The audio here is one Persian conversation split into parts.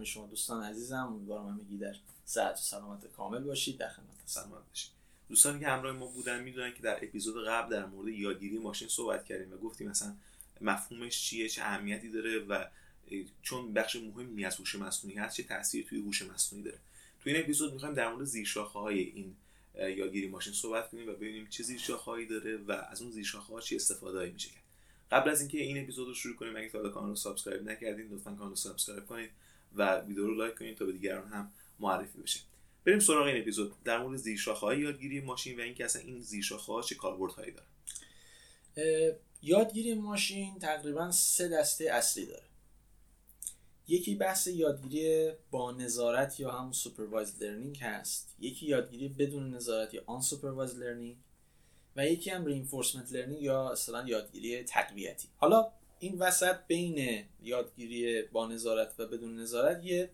همه شما دوستان عزیزم امیدوارم همگی در صحت و سلامت کامل باشید در خدمت سلامت باشید. دوستانی که همراه ما بودن می‌دونن که در اپیزود قبل در مورد یادگیری ماشین صحبت کردیم و گفتیم مثلا مفهومش چیه چه اهمیتی داره و چون بخش مهمی از هوش مصنوعی هست چه تاثیری توی هوش مصنوعی داره. تو این اپیزود می‌خوایم در مورد زیرشاخه های این یادگیری ماشین صحبت کنیم و ببینیم چه زیرشاخه‌ای داره و از اون زیرشاخه‌ها چی استفاده میشه قبل از اینکه این اپیزود رو شروع کنیم اگه تا کانال رو subscribe نکردین لطفا کانال رو subscribe کنید. و ویدیو رو like کنید تا به دیگران هم معرفی بشه. بریم سراغ این اپیزود. در مورد زیرشاخه‌های یادگیری ماشین و اینکه اصلا این زیرشاخه‌ها چه کاربردهایی داره یادگیری ماشین تقریبا سه دسته اصلی داره. یکی بحث یادگیری با نظارت یا همون supervised learning هست. یکی یادگیری بدون نظارت یا unsupervised learning و یکی هم reinforcement learning یا اصلا یادگیری تقویتی. حالا این وسط بین یادگیری با نظارت و بدون نظارت یه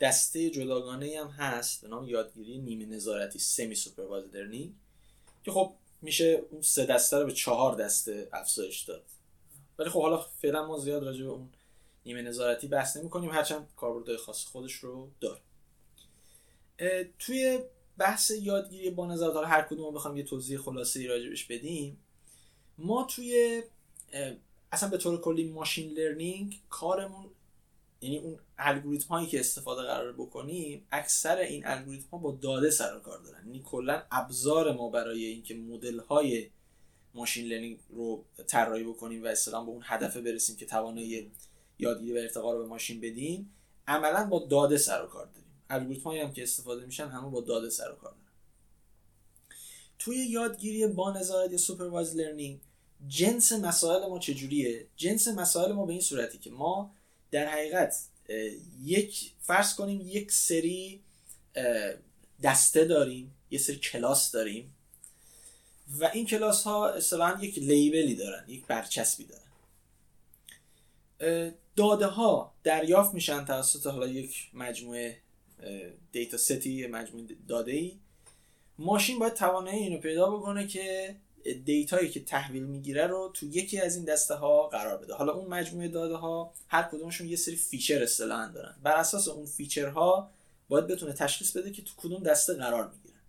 دسته جداگانه هم هست به نام یادگیری نیمه نظارتی semi supervised learning که خب میشه اون سه دسته رو به چهار دسته افزایش داد. ولی خب حالا فعلا ما زیاد راجع به اون نیمه نظارتی بحث نمی کنیم هرچند کاربردهای خاص خودش رو داره. توی بحث یادگیری با نظارت هر کدوم بخوام یه توضیح خلاصه ای راجبش بدیم ما توی اصلا به طور کلی machine learning کارمون یعنی اون الگوریتم هایی که استفاده قرار بکنیم اکثر این الگوریتم ها با داده سر کار دارن. یعنی کلا ابزار ما برای اینکه مدل های machine learning رو طراحی بکنیم و اصلا به اون هدف برسیم که توانایی یادگیری و ارتقا رو به ماشین بدیم عملا با داده سر کار داریم. الگوریتم هایی هم که استفاده میشن همه با داده سر کار دارن. توی یادگیری با نظارت یا supervised learning جنس مسائل ما چجوریه؟ جنس مسائل ما به این صورتی که ما در حقیقت یک فرض کنیم یک سری دسته داریم یه سری کلاس داریم و این کلاس ها اصلا یک label ی دارن یک برچسبی دارن. داده ها دریافت میشن توسط حالا یک مجموعه dataset ی مجموعه داده ای ماشین باید توانایی اینو پیدا بکنه که data یی که تحویل می‌گیره رو تو یکی از این دسته ها قرار بده. حالا اون مجموعه داده ها هر کدومشون یه سری feature اصطلاحا دارن. بر اساس اون feature ها باید بتونه تشخیص بده که تو کدوم دسته قرار می‌گیرن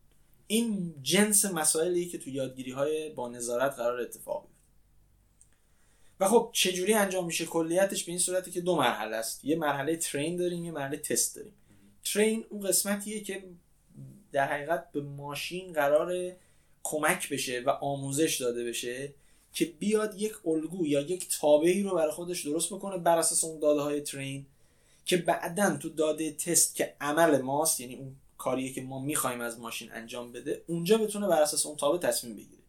این جنس مسائلی که تو یادگیری های با نظارت قرار اتفاق بیفته و خب چجوری انجام میشه؟ کلیتش به این صورتی که دو مرحله است. یه مرحله ترین داریم یه مرحله تست داریم. ترین اون قسمتیه که در حقیقت به ماشین قرار کمک بشه و آموزش داده بشه که بیاد یک الگو یا یک تابعی رو برای خودش درست بکنه بر اساس اون داده های ترین که بعدا تو داده تست که عمل ماست یعنی اون کاریه که ما می‌خوایم از ماشین انجام بده اونجا بتونه بر اساس اون تابع تصمیم بگیره.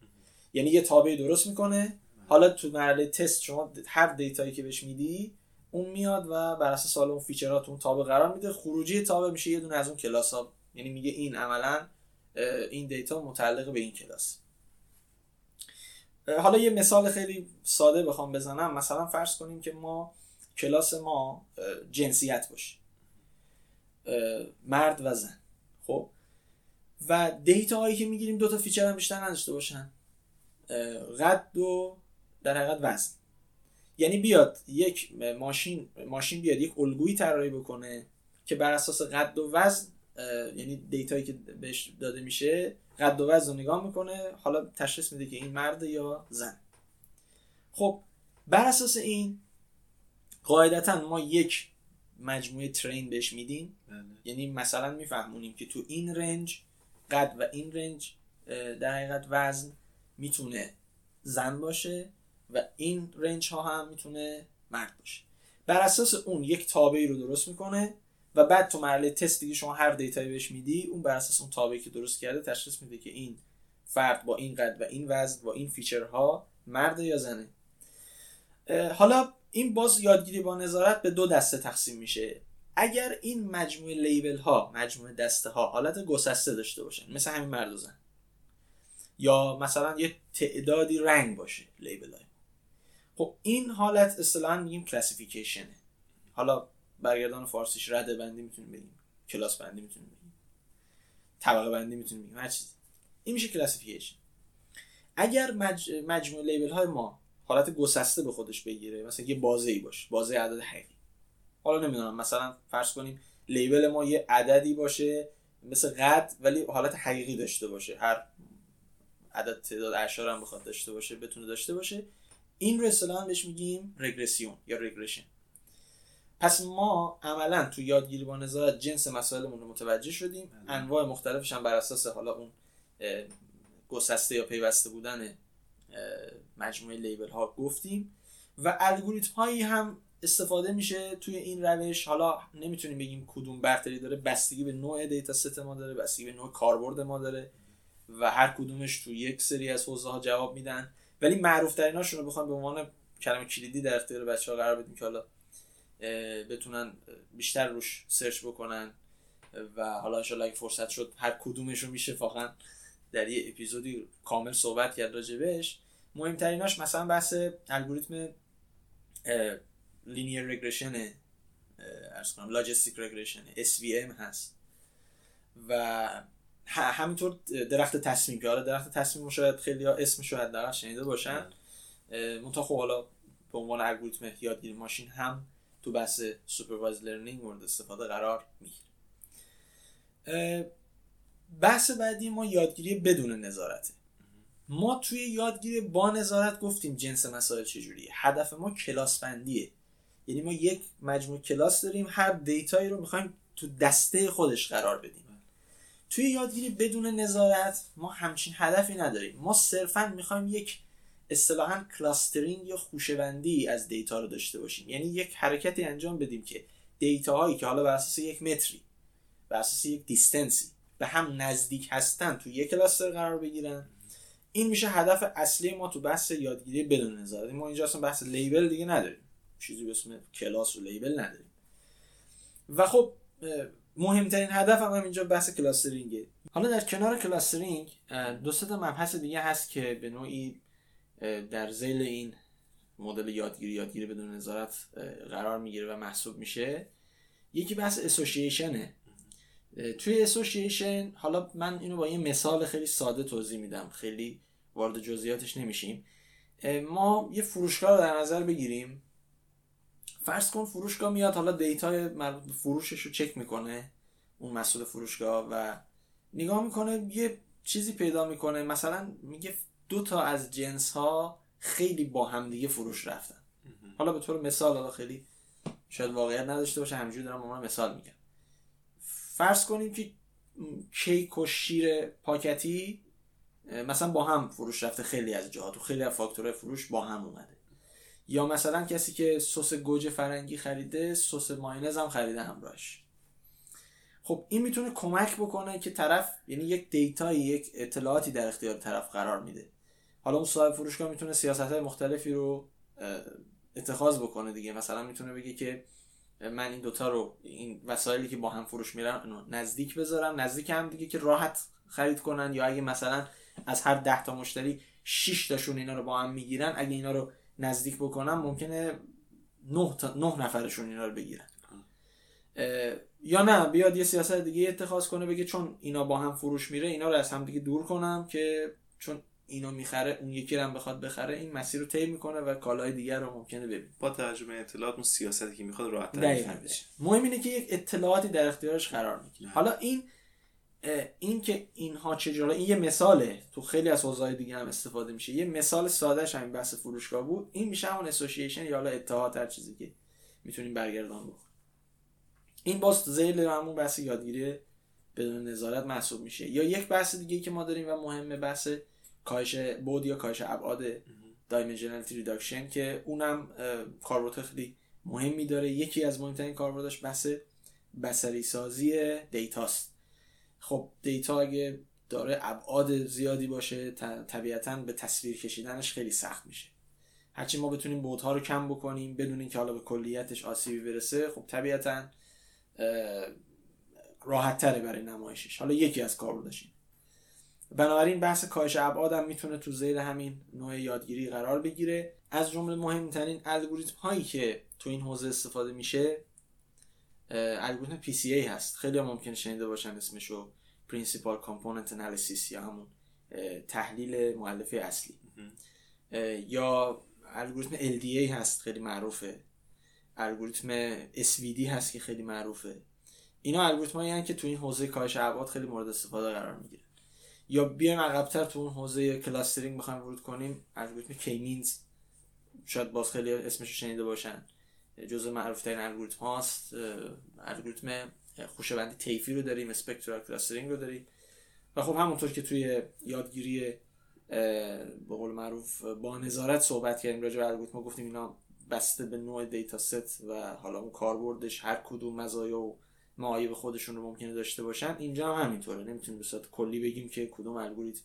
یعنی یه تابعی درست می‌کنه. حالا تو مرحله تست شما هر data یی که بهش میدی اون میاد و بر اساس اون feature ها تو اون تابع قرار میده. خروجی تابع میشه یه دونه از اون کلاس ها یعنی میگه این عملا این data متعلق به این کلاس. حالا یه مثال خیلی ساده بخوام بزنم. مثلا فرض کنیم که ما کلاس ما جنسیت باشه. مرد و زن. خب؟ و data هایی که می‌گیریم دو تا feature هم بیشتر نداشته باشن. قد و در حقیقت وزن. یعنی بیاد یک ماشین ماشین بیاد یک الگویی طراحی بکنه که بر اساس قد و وزن یعنی data یی که بهش داده میشه قد و وزن رو نگاه می‌کنه. حالا تشخیص میده که این مرد یا زن. خب بر اساس این قاعدتا ما یک مجموعه train بهش میدیم. یعنی مثلا میفهمونیم که تو این range قد و این range در حقیقت وزن می‌تونه زن باشه و این range ها هم می‌تونه مرد باشه. بر اساس اون یک تابعی رو درست می‌کنه. و بعد تو مرحله تست دیگه شما هر data یی بهش میدی اون بر اساس اون تابعی که درست کرده تشخیص میده که این فرد با این قد و این وزن با این feature ها مرد یا زنه. حالا این باز یادگیری با نظارت به دو دسته تقسیم میشه. اگر این مجموعه لیبل ها مجموعه دسته ها حالت گسسته داشته باشن مثل همین مرد و زن یا مثلا یه تعدادی رنگ باشه لیبل های خب این حالت اصطلاحا میگیم کلاسیفیکیشنه حالا برگردان فارسیش رده بندی می‌تونیم بگیم. کلاس بندی می‌تونیم بگیم. طبقه بندی می‌تونیم بگیم. هر چیزی این میشه کلاسیفیکیشن اگر مج... مجموعه لیبل های ما حالت گسسته به خودش بگیره مثلا یه بازه ای باشه بازه عدد حقیقی حالا نمی‌دونم مثلا فرض کنیم لیبل ما یه عددی باشه مثل قد ولی حالت حقیقی داشته باشه. هر عدد تعداد اشار هم بخواد داشته باشه بتونه داشته باشه. این رو اصطلاحا بهش میگیم رگرسیون یا رگرشن پس ما عملا تو یادگیری با نظارت جنس مسائلمون رو متوجه شدیم. انواع مختلفش هم بر اساس حالا اون گسسته یا پیوسته بودن مجموعه label ها گفتیم. و الگوریتم هایی هم استفاده میشه توی این روش. حالا نمی‌تونیم بگیم کدوم برتری داره. بستگی به نوع dataset ما داره. بستگی به نوع کاربرد ما داره. و هر کدومش تو یک سری از حوزه ها جواب میدن. ولی معروف تریناشون رو بخوام به عنوان کلمه کلیدی در اختیار بچه ها قرار بدیم که حالا بتونن بیشتر روش search بکنن و حالا انشالله اگه فرصت شد هر کدومش رو میشه واقعا در یه اپیزودی کامل صحبت کرد راجبش مهمتریناش مثلا بحث الگوریتم لینیر رگرشن ارز کنم لاجستیک رگرشن SVM هست. و همینطور درخت تصمیم که حالا درخت تصمیم شاید خیلی ها اسم شاید در شنیده باشن. منتها خب حالا به عنوان الگوریتم یادگیری ماشین هم تو بحث supervised learning مورد استفاده قرار می‌گیره. بحث بعدی ما یادگیری بدون نظارته. ما توی یادگیری با نظارت گفتیم جنس مسائل چجوریه. هدف ما کلاس بندیه یعنی ما یک مجموع کلاس داریم هر data یی رو می‌خوایم تو دسته خودش قرار بدیم. توی یادگیری بدون نظارت ما همچین هدفی نداریم. ما صرفا می‌خوایم یک اصطلاحا clustering یا خوشه‌بندی از data رو داشته باشیم. یعنی یک حرکتی انجام بدیم که data هایی که حالا بر اساس یک متری بر اساس یک distance ی به هم نزدیک هستن تو یک cluster قرار بگیرن. این میشه هدف اصلی ما تو بحث یادگیری بدون نظارت ما اینجا اصلا بحث label دیگه نداریم. چیزی به اسم کلاس و label نداریم. و خب مهمترین هدف هم, هم اینجا بحث clustering ه حالا در کنار clustering دو تا مبحث دیگه هست که به نوعی در ذیل این مدل یادگیری یادگیری بدون نظارت قرار می‌گیره و محسوب میشه. یکی بحث association ه توی association حالا من اینو با یه مثال خیلی ساده توضیح میدم. خیلی وارد جزئیاتش نمیشیم. ما یه فروشگاه رو در نظر بگیریم. فرض کن فروشگاه میاد حالا data ی مربوط به فروشش رو چک می‌کنه اون مسئول فروشگاه و نگاه می‌کنه یه چیزی پیدا می‌کنه. مثلا میگه دو تا از جنس ها خیلی با همدیگه فروش رفتن. حالا به طور مثال حالا خیلی شاید واقعیت نداشته باشه همینجوری دارم من مثال میگم. فرض کنیم که کیک و شیر پاکتی مثلا با هم فروش رفته خیلی از جهات و خیلی از فاکتورهای فروش با هم اومده. یا مثلا کسی که سس گوجه فرنگی خریده سس ماینز هم خریده همراهش. خب این می‌تونه کمک بکنه که طرف یعنی یک دیتایی یک اطلاعاتی در اختیار طرف قرار میده. حالا اون صاحب فروشگاه می‌تونه سیاست های مختلفی رو اتخاذ بکنه دیگه. مثلا می‌تونه بگه که من این دوتا رو این وسایلی که با هم فروش میرن نزدیک بذارم. نزدیک هم دیگه که راحت خرید کنن. یا اگه مثلا از هر ده تا مشتری 6 تاشون اینا رو با هم می‌گیرن اگه اینا رو نزدیک بکنم ممکنه 9 تا 9 نفرشون اینا رو بگیرن. یا نه بیاد یه سیاست دیگه اتخاذ کنه بگه چون اینا با هم فروش میره اینا رو از هم دیگه دور کنم که چون اینو می‌خره اون یکی رو هم بخواد بخره این مسیر رو طی می‌کنه و کالای دیگر رو ممکنه ببینه. با توجه به اطلاعات اون سیاستی که می‌خواد راحت تر مهم اینه که یک اطلاعاتی در اختیارش قرار می‌گیره. حالا این این که اینها چجوری این یه مثاله. تو خیلی از حوزه‌های دیگه هم استفاده میشه. یه مثال سادهش همین بحث فروشگاه بود. این میشه همون اسوسییشن یا حالا اتحاد هر چیزی که می‌تونیم برگردان بکنیم. این باز ذیل همون بحث یادگیری بدون نظارت محسوب میشه. یا یک بحث دیگه که ما داریم و مهمه بحث کاهش بعد یا کاهش ابعاد dimensionality reduction که اونم کاربرد خیلی مهمی داره. یکی از مهمترین کاربردش بحث بصری سازی data ست. خب data اگه دارای ابعاد زیادی باشه طبیعتا به تصویر کشیدنش خیلی سخت میشه. هرچی ما بتونیم بودها رو کم بکنیم بدون اینکه حالا به کلیتش آسیبی برسه خب طبیعتا راحت تره برای نمایشش. حالا یکی از کاربردش بنابراین بحث کاهش ابعاد هم می‌تونه تو زیر همین نوع یادگیری قرار بگیره. از جمله مهمترین الگوریتم هایی که تو این حوزه استفاده میشه الگوریتم PCA هست. خیلی ممکن شنیده باشن اسمشو Principal Component Analysis یا همون تحلیل مؤلفه اصلی. یا الگوریتم LDA هست خیلی معروفه. الگوریتم SVD هست که خیلی معروفه. اینا الگوریتم هایی که تو این حوزه کاهش ابعاد خیلی مورد استفاده قرار می‌گیره. یا بیایم عقبتر تو اون حوزه clustering بخوایم ورود کنیم الگوریتم k-means شاید باز خیلی اسمش شنیده باشن. جزء معروف ترین الگوریتم هاست. الگوریتم خوشه‌بندی طیفی رو داریم spectral clustering رو داریم. و خب همونطور که توی یادگیری به قول معروف با نظارت صحبت کردیم راجع به الگوریتم گفتیم اینا بسته به نوع دیتا ست و حالا اون کاربردش هر کدوم مزایا و معایب خودشون رو ممکنه داشته باشن اینجا هم همینطوره. نمی‌تونیم به صورت کلی بگیم که کدوم الگوریتم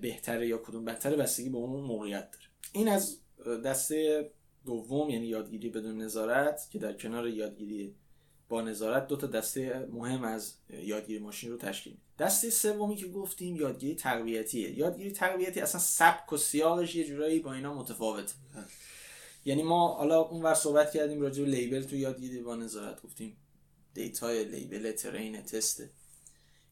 بهتره یا کدوم بدتره بستگی به اون موقعیت داره. این از دسته دوم یعنی یادگیری بدون نظارت که در کنار یادگیری با نظارت دو تا دسته مهم از یادگیری ماشین رو تشکیل میده دسته سومی که گفتیم یادگیری تقویتیه. یادگیری تقویتی اصلا سبک و سیاقش یه جورایی با اینا متفاوته. یعنی ما حالا اون ور صحبت کردیم راجع به label تو یادگیری با نظارت گفتیم. data ی label train test ه.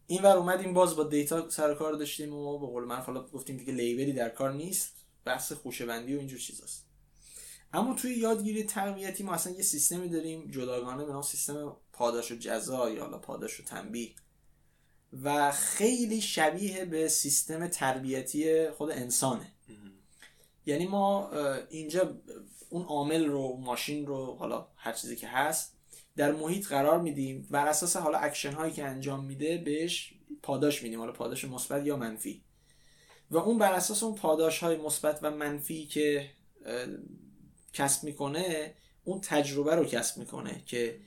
این ور اومدیم باز با data سر کار داشتیم و به قول من حالا گفتیم دیگه label ی در کار نیست بحث خوشه‌بندی و اینجور چیزاست. اما توی یادگیری تقویتی ما اصلا یه سیستمی داریم جداگانه به نام سیستم پاداش و جزا یا حالا پاداش و تنبیه. و خیلی شبیه به سیستم تربیتی خود انسانه. یعنی ما اینجا اون عامل رو ماشین رو حالا هر چیزی که هست در محیط قرار میدیم بر اساس حالا اکشن هایی که انجام میده بهش پاداش میدیم حالا پاداش مثبت یا منفی. و اون بر اساس اون پاداش های مثبت و منفی که کسب می‌کنه اون تجربه رو کسب می‌کنه که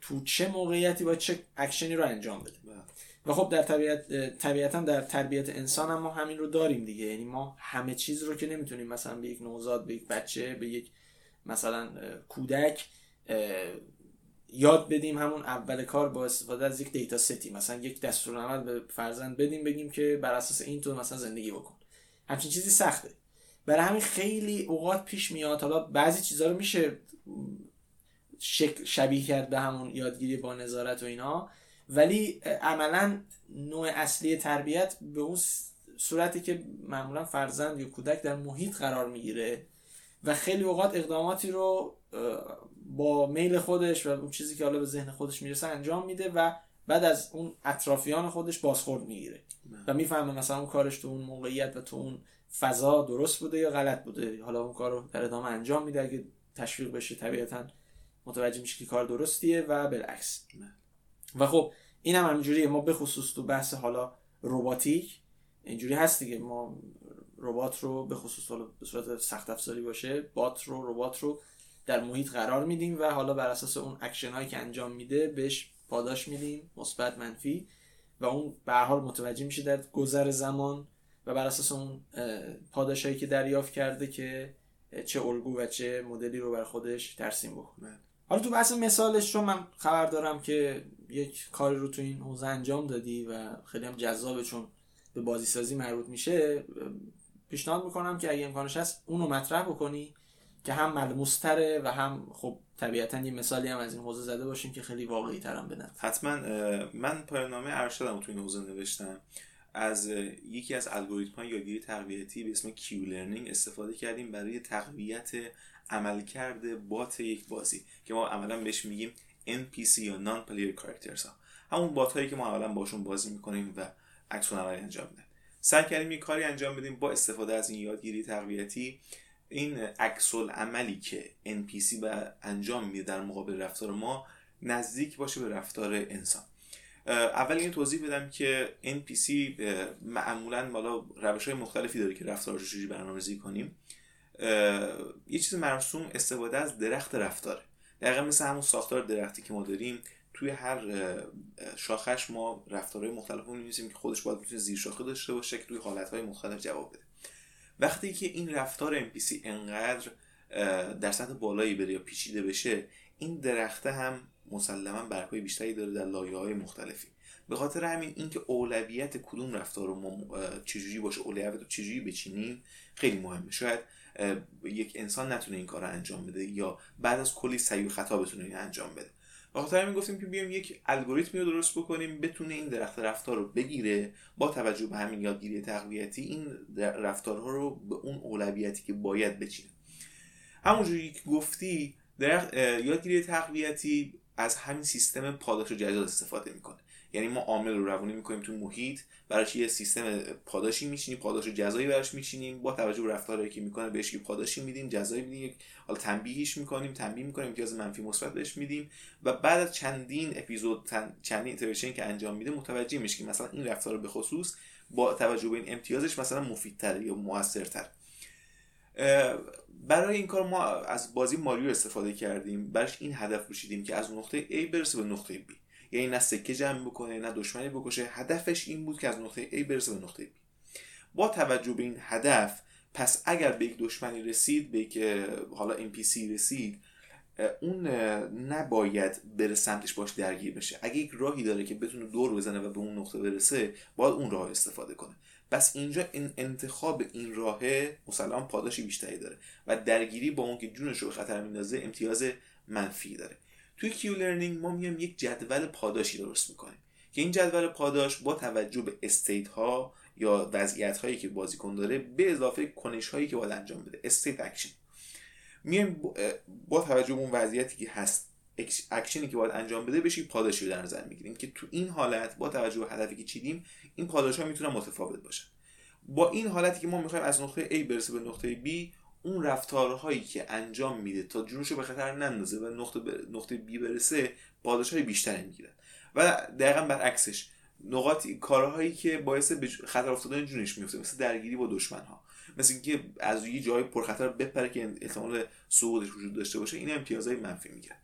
تو چه موقعیتی با چه اکشنی رو انجام بده. و خب در طبیعت طبیعتا در تربیت انسان هم ما همین رو داریم دیگه. یعنی ما همه چیز رو که نمی‌تونیم مثلا به یک نوزاد به یک بچه به یک مثلا کودک یاد بدیم همون اول کار با استفاده از یک data set ی مثلا یک دستورالعمل به فرزند بدیم بگیم که بر اساس این تو مثلا زندگی بکن. همچین چیزی سخته. برای همین خیلی اوقات پیش میاد حالا بعضی چیزها رو میشه شبیه کرد به همون یادگیری با نظارت و اینا ولی عملا نوع اصلی تربیت به اون صورتی که معمولا فرزند یا کودک در محیط قرار می‌گیره. و خیلی اوقات اقداماتی رو با میل خودش و اون چیزی که حالا به ذهن خودش می‌رسه انجام میده و بعد از اون اطرافیان خودش بازخورد می‌گیره. و می‌فهمه مثلا اون کارش تو اون موقعیت و تو اون فضا درست بوده یا غلط بوده. حالا اون کار رو در ادامه انجام میده. اگه تشویق بشه طبیعتا متوجه میشه که کار درستیه و بالعکس. و خب این هم همینجوریه. ما به خصوص تو بحث حالا روباتیک اینجوری هست دیگه. ما ربات رو به خصوص حالا به صورت سخت افزاری باشه bot رو ربات رو در محیط قرار میدیم و حالا بر اساس اون اکشن هایی که انجام میده بهش پاداش میدیم مثبت منفی و اون به حال متوجه میشه در گذر زمان و بر اساس اون پاداش هایی که دریافت کرده که چه الگو و چه مدلی رو بر خودش ترسیم بکنه بله. حالا تو بحث مثالش رو من خبر دارم که یک کاری رو تو این حوزه انجام دادی و خیلی هم جذابه چون به بازی سازی مربوط میشه پیشنهاد می‌کنم که اگه امکانش هست اونو مطرح بکنی که هم ملموستره و هم خب طبیعتا یه مثالی هم از این حوزه زده باشیم که خیلی واقعی ترم بدن حتما من پایان نامه ارشدم تو این حوزه نوشتم. از یکی از الگوریتم های یادگیری تقویتی به اسم Q-learning استفاده کردیم برای تقویت عملکرد bot یک بازی که ما عملا بهش میگیم NPC یا non-player characters همون bot هایی که ما اولا باشون بازی می‌کنیم و عکس عملی انجام میدن سعی کردیم یه کاری انجام بدیم با استفاده از این یادگیری تقویتی. این عکس عملی که NPC به انجام میده در مقابل رفتار ما نزدیک باشه به رفتار انسان. اول این توضیح بدم که NPC معمولا بالا روش های مختلفی داره که رفتار رو چجوری برنامه‌ریزی کنیم. یه چیز مرسوم استفاده از درخت رفتاره. دقیقا مثل همون ساختار درختی که ما داریم توی هر شاخش ما رفتارهای مختلف رو می‌نویسیم که خودش باید می‌تونه زیر شاخه داشته باشه که توی حالتهای مختلف جواب بده. وقتی که این رفتار NPC انقدر در سطح بالایی بره یا پیچیده بشه این درخته هم مسلما برگهای بیشتری داره در لایه های مختلفی. به خاطر همین اینکه اولویت کدوم رفتار رو ما چجوری باشه اولویت رو چجوری بچینیم خیلی مهمه. شاید یک انسان نتونه این کار رو انجام بده یا بعد از کلی سعی خطا بتونه این انجام بده. خاطر همین گفتیم که بیایم یک الگوریتمی رو درست بکنیم بتونه این درخت رفتار رو بگیره با توجه به همین یادگیری تقویتی این رفتارها رو به اون اولویتی که باید بچینه. همونجوری که گفتی درخت یادگیری تقویتی از همین سیستم پاداش و جزا استفاده می‌کنه. یعنی ما عامل رو روانه می‌کنیم تو محیط براش یه سیستم پاداشی می‌چینیم پاداش جزایی براش می‌چینیم با توجه به رفتارهایی که می‌کنه بهش یه پاداشی میدیم جزایی میدیم. حالا تنبیهش می‌کنیم تنبیه می‌کنیم امتیاز منفی مثبت بهش میدیم. و بعد از چندین اپیزود چندین iteration که انجام میده متوجه میشه که مثلا این رفتار به خصوص با توجه به این امتیازش مثلا مفیدتر یا موثرتر. برای این کار ما از بازی ماریو استفاده کردیم. برش این هدف بشیدیم که از نقطه A برسه به نقطه B. یعنی نه سکه جمع بکنه نه دشمنی بکشه. هدفش این بود که از نقطه A برسه به نقطه B. با توجه به این هدف پس اگر به یک دشمنی رسید به یک حالا NPC رسید اون نباید بره سمتش باش درگیر بشه. اگه یک راهی داره که بتونه دور بزنه و به اون نقطه برسه باید اون راه استفاده کنه. پس اینجا این انتخاب این راهه مسلما پاداشی بیشتری داره و درگیری با اون که جونش رو خطر میندازه امتیاز منفی داره. توی Q-learning ما میایم یک جدول پاداشی درست می‌کنیم که این جدول پاداش با توجه به state ها یا وضعیت هایی که بازیکن داره به اضافه کنش هایی که باید انجام بده state action. میایم با توجه به اون وضعیتی که هست اکشنی که باید انجام بده بهش پاداشی رو در نظر می‌گیریم که تو این حالت با توجه به هدفی که چیدیم این پاداش ها می‌تونن متفاوت باشن. با این حالتی که ما می‌خوایم از نقطه A برسه به نقطه B اون رفتارهایی که انجام میده تا جونشو به خطر نندازه و نقطه, نقطه بی برسه پاداش های بیشتری می‌گیرن. و دقیقا برعکسش نقاط کارهایی که باعث به خطر افتادن جونش میفته مثل درگیری با دشمن ها مثل اینکه از یه جای پرخطر بپره که احتمال سقوطش وجود داشته باشه این امتیازهای منفی می‌گیرن.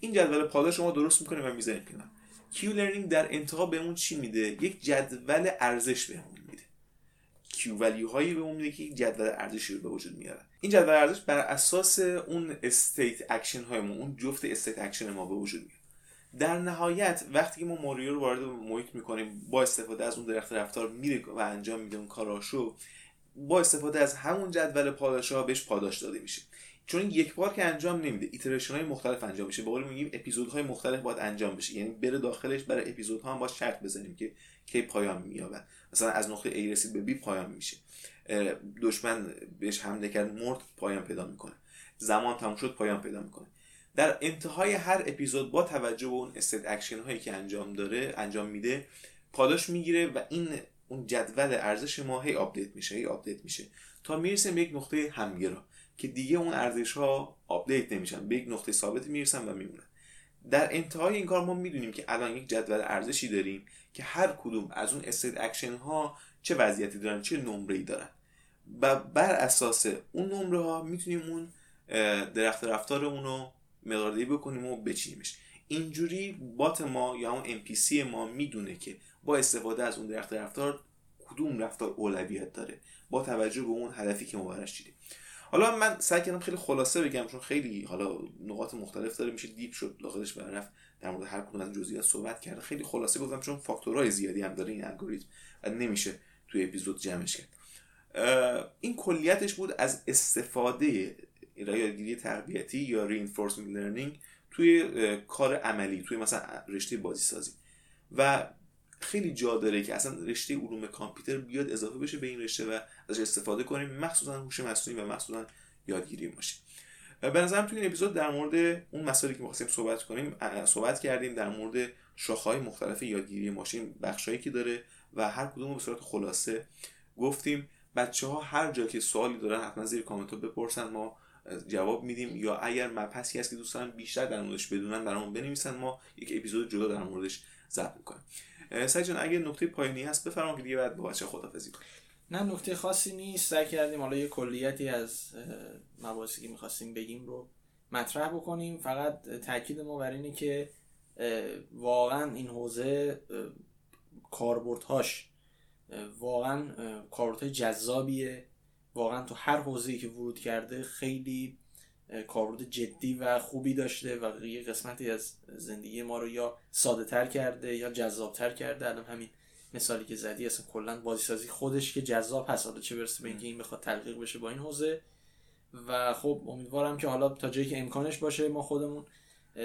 این جدول پاداش شما درست می‌کنه و می‌ذاریم کنار. Q-learning در انتها بهمون چی میده؟ یک جدول ارزش بهمون Q-value هایی بهمون میده که جدول ارزشی رو به وجود میارن این جدول ارزش بر اساس اون state action های ما اون جفت state action ما به وجود میاد در نهایت وقتی که ما ماریو رو وارد محیط می‌کنیم با استفاده از اون درخت رفتار میره و انجام میده اون کاراشو با استفاده از همون جدول پاداش ها بهش پاداش داده میشه. چون یک بار که انجام نمیده iteration های مختلف انجام میشه. به قول میگیم اپیزودهای مختلف باید انجام بشه. یعنی بره داخلش برای اپیزودها هم باید شرط بزنیم که کی پایان مییابه مثلا از نقطه A رسید به B پایان میشه. دشمن بهش حمله کرد مرد پایان پیدا می‌کنه. زمان تموم شد پایان پیدا می‌کنه. در انتهای هر اپیزود با توجه به اون state action هایی که انجام داره انجام میده پاداش می‌گیره و این اون جدول ارزش ما هی آپدیت میشه هی آپدیت میشه. تا می‌رسیم به یک نقطه همگرا. که دیگه اون ارزش ها آپدیت نمیشن. به یک نقطه ثابت می‌رسن و میمونن. در انتهای این کار ما می‌دونیم که الان یک جدول ارزشی داریم که هر کدوم از اون state action ها چه وضعیتی دارن چه نمره ای دارن. و بر اساس اون نمره ها می‌تونیم اون درخت رفتار رو مقداردهی بکنیم و بچینیمش. اینجوری bot ما یا اون NPC ما می‌دونه که با استفاده از اون درخت رفتار کدوم رفتار اولویت داره. با توجه به اون هدفی که ما براش چیدیم حالا من سعی کردم خیلی خلاصه بگم چون خیلی حالا نقاط مختلف داره میشه دیپ شد داخلش برف در مورد هر کدوم از جزئیات صحبت کرده. خیلی خلاصه گفتم چون فاکتورهای زیادی هم داره این الگوریتم و نمیشه توی اپیزود جمعش کرد. این کلیتش بود از استفاده یادگیری تربیتی یا reinforcement learning توی کار عملی توی مثلا رشته بازی سازی و خیلی جا داره که اصلا رشته علوم کامپیوتر بیاد اضافه بشه به این رشته و ازش استفاده کنیم مخصوصا هوش مصنوعی و مخصوصا یادگیری ماشین. به نظرم توی این اپیزود در مورد اون مسائلی که می‌خواستیم صحبت کنیم صحبت کردیم در مورد شاخه‌های مختلف یادگیری ماشین بخشایی که داره و هر کدوم به صورت خلاصه گفتیم. بچه ها هر جا که سوالی دارن حتما زیر کامنت ها بپرسن ما جواب میدیم. یا اگر مبحثی هست که دوستان بیشتر در موردش بدونن برامون بنویسن. ما یک اپیزود جدا در موردش ضبط می‌کنیم. سعی جان اگه نکته پایانی هست بفرمایید که دیگه بعد با بچه خدافظی کنیم. نه نکته خاصی نیست. سعی کردیم حالا یه کلیتی از مباحثی که می‌خواستیم بگیم رو مطرح بکنیم. فقط تاکید ما بر اینه که واقعا این حوزه کاربردهاش واقعا کاربردهای جذابیه. واقعا تو هر حوزه‌ای که ورود کرده خیلی کاربرد جدی و خوبی داشته و یه قسمتی از زندگی ما رو یا ساده تر کرده یا جذاب تر کرده. الان همین مثالی که زدی اصلا کلا بازی سازی خودش که جذاب هست. حالا چه برسه به اینکه این بخواد تلقیق بشه با این حوزه. و خب امیدوارم که حالا تا جایی که امکانش باشه ما خودمون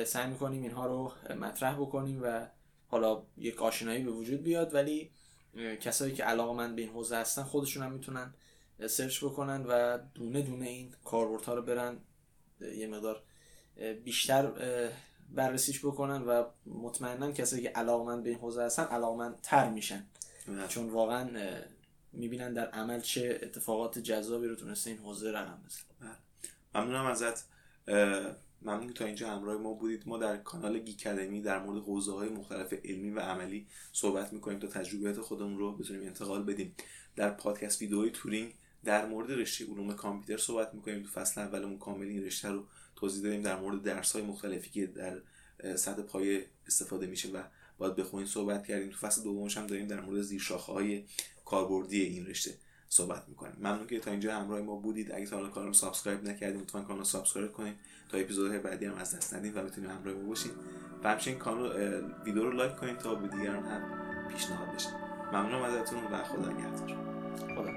سعی می‌کنیم اینها رو مطرح بکنیم و حالا یک آشنایی به وجود بیاد. ولی کسایی که علاقه من به این حوزه هستن خودشون هم می‌تونن سرچ بکنن و دونه دونه این کاربردها رو برن یه مقدار بیشتر بررسیش بکنن و مطمئنا کسایی که علاقمند به این حوزه هستن علاقمند تر میشن. بله. چون واقعا می‌بینن در عمل چه اتفاقات جذابی رو تونسته این حوزه رقم بزن ممنونم ازت. ممنون تا اینجا همراه ما بودید. ما در کانال گیکدمی در مورد حوزه های مختلف علمی و عملی صحبت می‌کنیم تا تجربیات خودمون رو بتونیم انتقال بدیم. در پادکست ویدئوی تورینگ در مورد رشته علوم کامپیوتر صحبت می‌کنیم. تو فصل اولمون کامل این رشته رو توضیح دادیم در مورد درس های مختلفی که در سطح پایه استفاده میشه و باید بخونید صحبت کردیم. تو فصل دومش هم داریم در مورد زیرشاخه های کاربردی این رشته صحبت می‌کنیم. ممنون که تا اینجا همراه ما بودید. اگه تا حالا کانال subscribe نکردید لطفا کانال subscribe کنید تا اپیزودهای بعدی هم از دست ندید و بتونید همراه ما باشید. و همچنین کانال ویدیو رو لایک کنید تا به دیگران هم پیشنهاد بشه. ممنونم ازتون و خدا نگهدار.